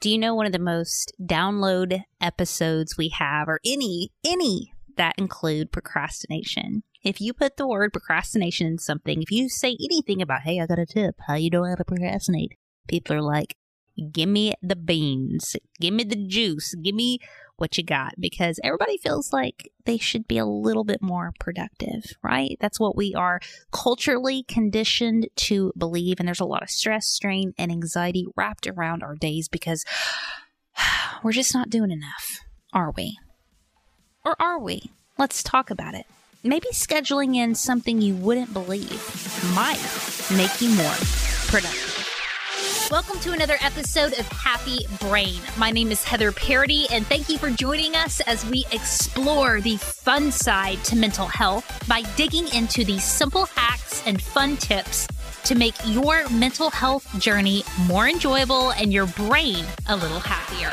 Do you know one of the most download episodes we have, or any, any that include procrastination? If you put the word procrastination in something, if you say anything about, hey, I got a tip, how you know how to procrastinate, people are like, give me the beans, give me the juice, give me what you got because everybody feels like they should be a little bit more productive, right? That's what we are culturally conditioned to believe. And there's a lot of stress, strain, and anxiety wrapped around our days because we're just not doing enough, are we? Or are we? Let's talk about it. Maybe scheduling in something you wouldn't believe might make you more productive. Welcome to another episode of Happy Brain. My name is Heather Parady, and thank you for joining us as we explore the fun side to mental health by digging into the simple hacks and fun tips to make your mental health journey more enjoyable and your brain a little happier.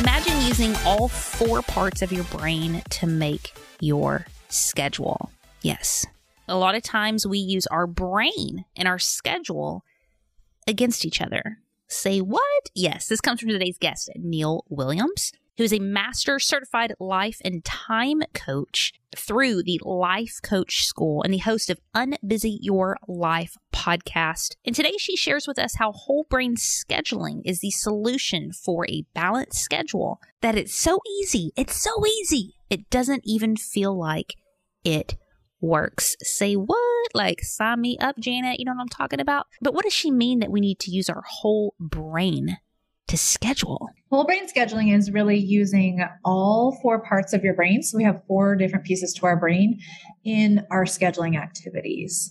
Imagine using all four parts of your brain to make your schedule. Yes, a lot of times we use our brain and our schedule against each other. Say what? Yes, this comes from today's guest, Neill Williams, who is a master certified life and time coach through the Life Coach School and the host of Unbusy Your Life podcast. And today she shares with us how whole brain scheduling is the solution for a balanced schedule, that it's so easy. It's so easy. It doesn't even feel like it works. Say what? Like, sign me up, Janet. You know what I'm talking about? But what does she mean that we need to use our whole brain to schedule? Whole brain scheduling is really using all four parts of your brain. So we have four different pieces to our brain in our scheduling activities.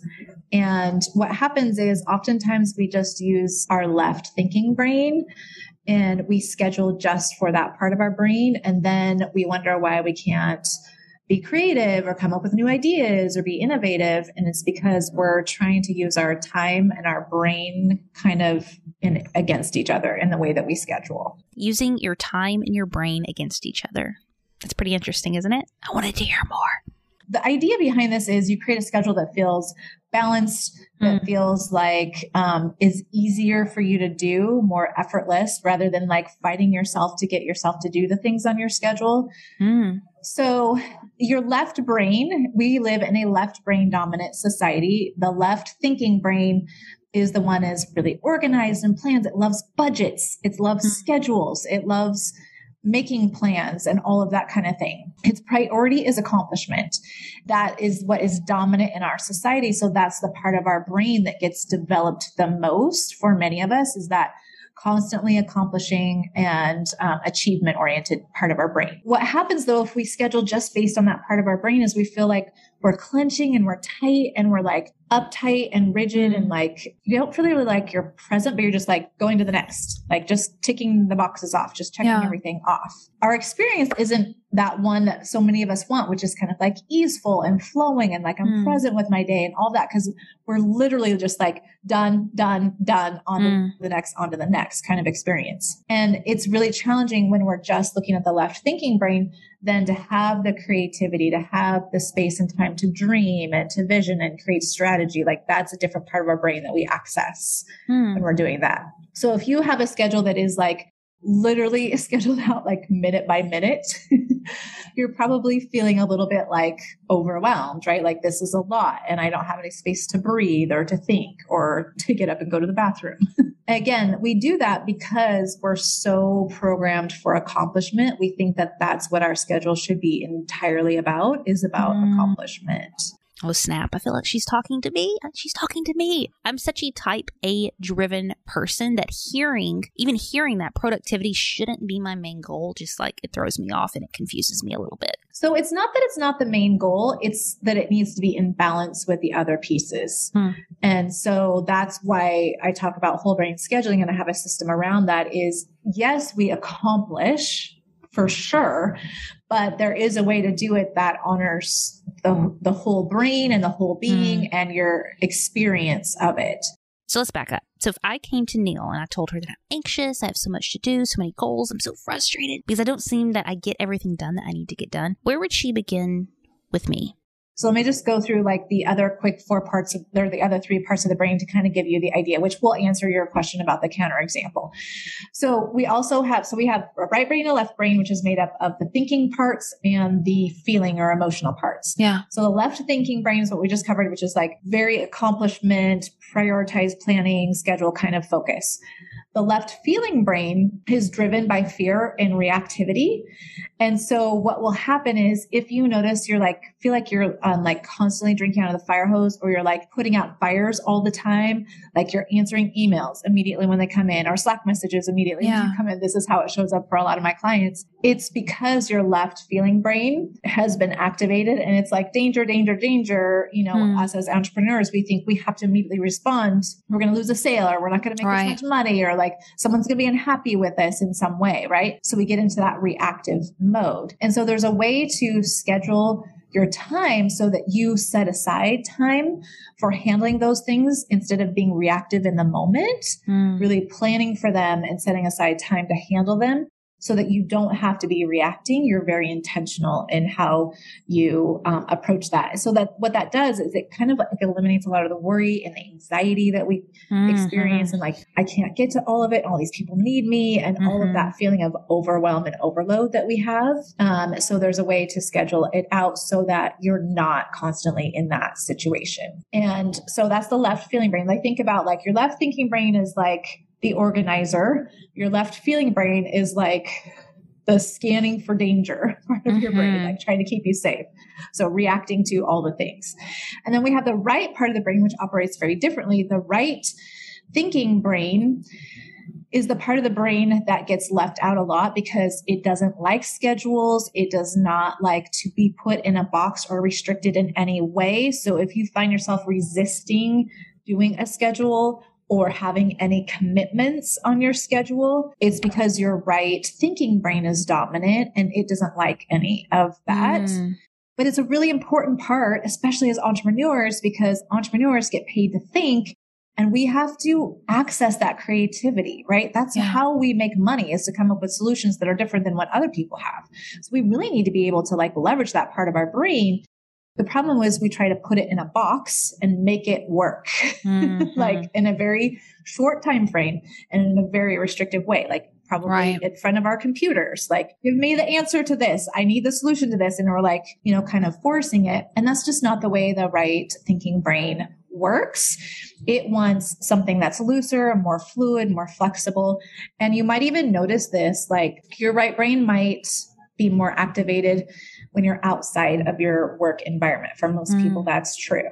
And what happens is oftentimes we just use our left thinking brain and we schedule just for that part of our brain. And then we wonder why we can't be creative or come up with new ideas or be innovative. And it's because we're trying to use our time and our brain kind of in, against each other in the way that we schedule. Using your time and your brain against each other. That's pretty interesting, isn't it? I wanted to hear more. The idea behind this is you create a schedule that feels balanced, that mm. feels like um, is easier for you to do, more effortless, rather than like fighting yourself to get yourself to do the things on your schedule. Mm. So your left brain, we live in a left brain dominant society. The left thinking brain is the one is really organized and plans. It loves budgets. It loves mm-hmm. schedules. It loves making plans and all of that kind of thing. Its priority is accomplishment. That is what is dominant in our society. So that's the part of our brain that gets developed the most for many of us is that constantly accomplishing and um, achievement oriented part of our brain. What happens though, if we schedule just based on that part of our brain is we feel like we're clenching and we're tight and we're like uptight and rigid and like you don't feel really like you're present, but you're just like going to the next, like just ticking the boxes off, just checking yeah. everything off. Our experience isn't that one that so many of us want, which is kind of like easeful and flowing and like I'm mm. present with my day and all that. Cause we're literally just like done, done, done on mm. the, next, onto the next kind of experience. And it's really challenging when we're just looking at the left thinking brain then to have the creativity, to have the space and time to dream and to vision and create strategy. Like that's a different part of our brain that we access hmm. when we're doing that. So if you have a schedule that is like literally scheduled out like minute by minute, you're probably feeling a little bit like overwhelmed, right? Like this is a lot and I don't have any space to breathe or to think or to get up and go to the bathroom. Again, we do that because we're so programmed for accomplishment. We think that that's what our schedule should be entirely about is about mm. accomplishment. Oh, snap. I feel like she's talking to me. She's talking to me. I'm such a type A driven person that hearing, even hearing that productivity shouldn't be my main goal, just like it throws me off and it confuses me a little bit. So it's not that it's not the main goal, it's that it needs to be in balance with the other pieces. Hmm. And so that's why I talk about whole brain scheduling and I have a system around that is yes, we accomplish for sure, but there is a way to do it that honors the, the whole brain and the whole being mm. and your experience of it. So let's back up. So if I came to Neill and I told her that I'm anxious, I have so much to do, so many goals, I'm so frustrated because I don't seem that I get everything done that I need to get done, where would she begin with me? So let me just go through like the other quick four parts of, or the other three parts of the brain to kind of give you the idea, which will answer your question about the counter example. So we also have, so we have a right brain and a left brain, which is made up of the thinking parts and the feeling or emotional parts. Yeah. So the left thinking brain is what we just covered, which is like very accomplishment, prioritize planning, schedule kind of focus. The left feeling brain is driven by fear and reactivity. And so what will happen is if you notice you're like, feel like you're um, like constantly drinking out of the fire hose or you're like putting out fires all the time, like you're answering emails immediately when they come in or Slack messages immediately yeah. when you come in. This is how it shows up for a lot of my clients. It's because your left feeling brain has been activated and it's like danger, danger, danger. You know, hmm. us as entrepreneurs, we think we have to immediately respond. We're going to lose a sale or we're not going to make right. as much money or like someone's going to be unhappy with us in some way, right? So we get into that reactive mode. And so there's a way to schedule your time so that you set aside time for handling those things instead of being reactive in the moment, mm. really planning for them and setting aside time to handle them so that you don't have to be reacting. You're very intentional in how you um, approach that. So that what that does is it kind of like eliminates a lot of the worry and the anxiety that we mm-hmm. experience and like, I can't get to all of it. All these people need me and mm-hmm. all of that mm-hmm. feeling of overwhelm and overload that we have. Um, so there's a way to schedule it out so that you're not constantly in that situation. And so that's the left feeling brain. Like think about like your left thinking brain is like, the organizer. Your left feeling brain is like the scanning for danger part of mm-hmm. your brain, mm-hmm. like trying to keep you safe. So reacting to all the things. And then we have the right part of the brain, which operates very differently. The right thinking brain is the part of the brain that gets left out a lot because it doesn't like schedules. It does not like to be put in a box or restricted in any way. So if you find yourself resisting doing a schedule or having any commitments on your schedule, it's because your right thinking brain is dominant and it doesn't like any of that. Mm. But it's a really important part, especially as entrepreneurs, because entrepreneurs get paid to think and we have to access that creativity, right? That's yeah. how we make money is to come up with solutions that are different than what other people have. So we really need to be able to like leverage that part of our brain the problem was we try to put it in a box and make it work, mm-hmm. like in a very short time frame and in a very restrictive way, like probably right. in front of our computers. Like, give me the answer to this. I need the solution to this. And we're like, you know, kind of forcing it. And that's just not the way the right thinking brain works. It wants something that's looser, more fluid, more flexible. And you might even notice this, like your right brain might be more activated when you're outside of your work environment. For most mm. people, that's true.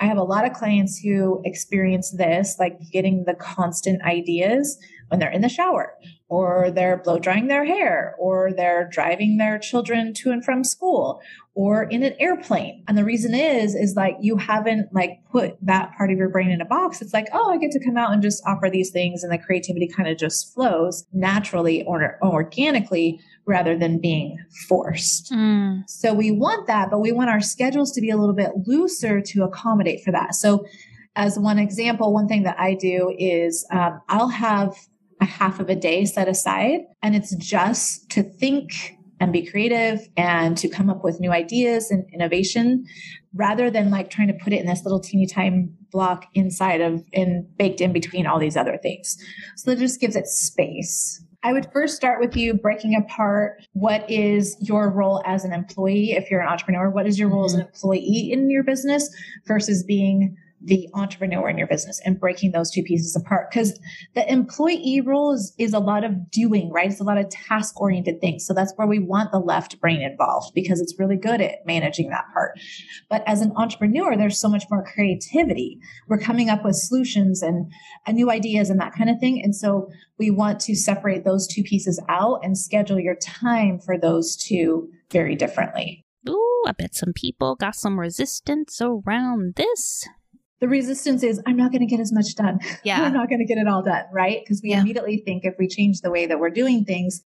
I have a lot of clients who experience this, like getting the constant ideas when they're in the shower or they're blow drying their hair or they're driving their children to and from school or in an airplane. And the reason is, is like you haven't like put that part of your brain in a box. It's like, oh, I get to come out and just offer these things and the creativity kind of just flows naturally or, or organically rather than being forced. Mm. So we want that, but we want our schedules to be a little bit looser to accommodate for that. So as one example, one thing that I do is um, I'll have a half of a day set aside and it's just to think and be creative and to come up with new ideas and innovation rather than like trying to put it in this little teeny time block inside of and baked in between all these other things. So it just gives it space. I would first start with you breaking apart what is your role as an employee if you're an entrepreneur, what is your role as an mm-hmm. employee in your business versus being the entrepreneur in your business and breaking those two pieces apart. Because the employee role is, is a lot of doing, right? It's a lot of task oriented things. So that's where we want the left brain involved because it's really good at managing that part. But as an entrepreneur, there's so much more creativity. We're coming up with solutions and, and new ideas and that kind of thing. And so we want to separate those two pieces out and schedule your time for those two very differently. Ooh, I bet some people got some resistance around this the resistance is I'm not going to get as much done. Yeah. I'm not going to get it all done, right? Because we yeah. immediately think if we change the way that we're doing things,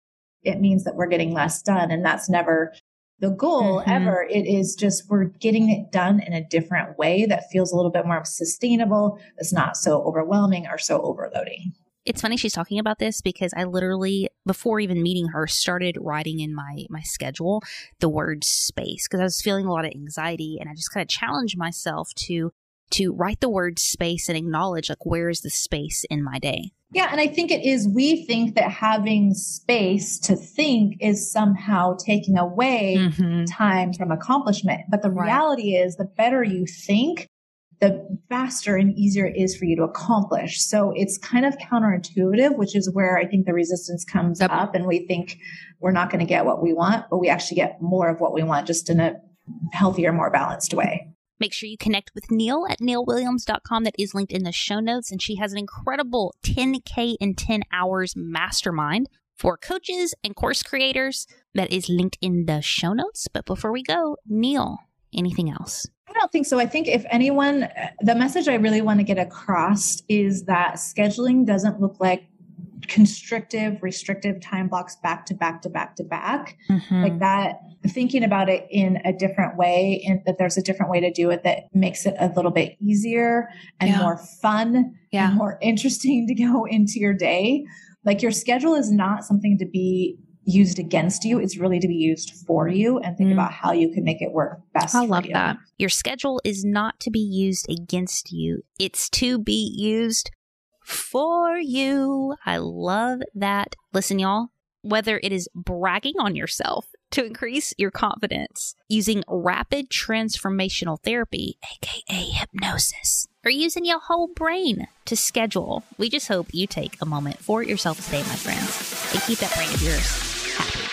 it means that we're getting less done. And that's never the goal mm-hmm. ever. It is just we're getting it done in a different way that feels a little bit more sustainable, that's not so overwhelming or so overloading. It's funny she's talking about this because I literally, before even meeting her, started writing in my my schedule the word space because I was feeling a lot of anxiety, and I just kind of challenged myself to to write the word space and acknowledge like where is the space in my day. Yeah, and I think it is we think that having space to think is somehow taking away mm-hmm. time from accomplishment, but the right. reality is the better you think, the faster and easier it is for you to accomplish. So it's kind of counterintuitive, which is where I think the resistance comes yep. up and we think we're not going to get what we want, but we actually get more of what we want just in a healthier, more balanced way. Make sure you connect with Neill at neillwilliams.com. That is linked in the show notes. And she has an incredible 10K in 10 hours mastermind for coaches and course creators that is linked in the show notes. But before we go, Neill, anything else? I don't think so. I think if anyone, the message I really want to get across is that scheduling doesn't look like constrictive, restrictive time blocks back to back to back to back. Mm-hmm. Like that, thinking about it in a different way, and that there's a different way to do it that makes it a little bit easier and yeah. more fun yeah. and more interesting to go into your day. Like your schedule is not something to be used against you. It's really to be used for you and think mm. about how you can make it work best. I love you. that. Your schedule is not to be used against you. It's to be used for you. I love that. Listen, y'all, whether it is bragging on yourself to increase your confidence, using rapid transformational therapy, aka hypnosis, or using your whole brain to schedule, we just hope you take a moment for yourself today, my friends, and keep that brain of yours happy.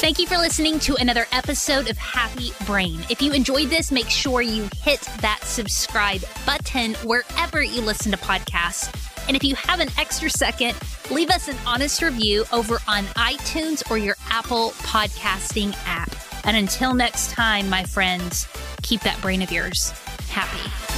Thank you for listening to another episode of Happy Brain. If you enjoyed this, make sure you hit that subscribe button wherever you listen to podcasts. And if you have an extra second, leave us an honest review over on iTunes or your Apple podcasting app. And until next time, my friends, keep that brain of yours happy.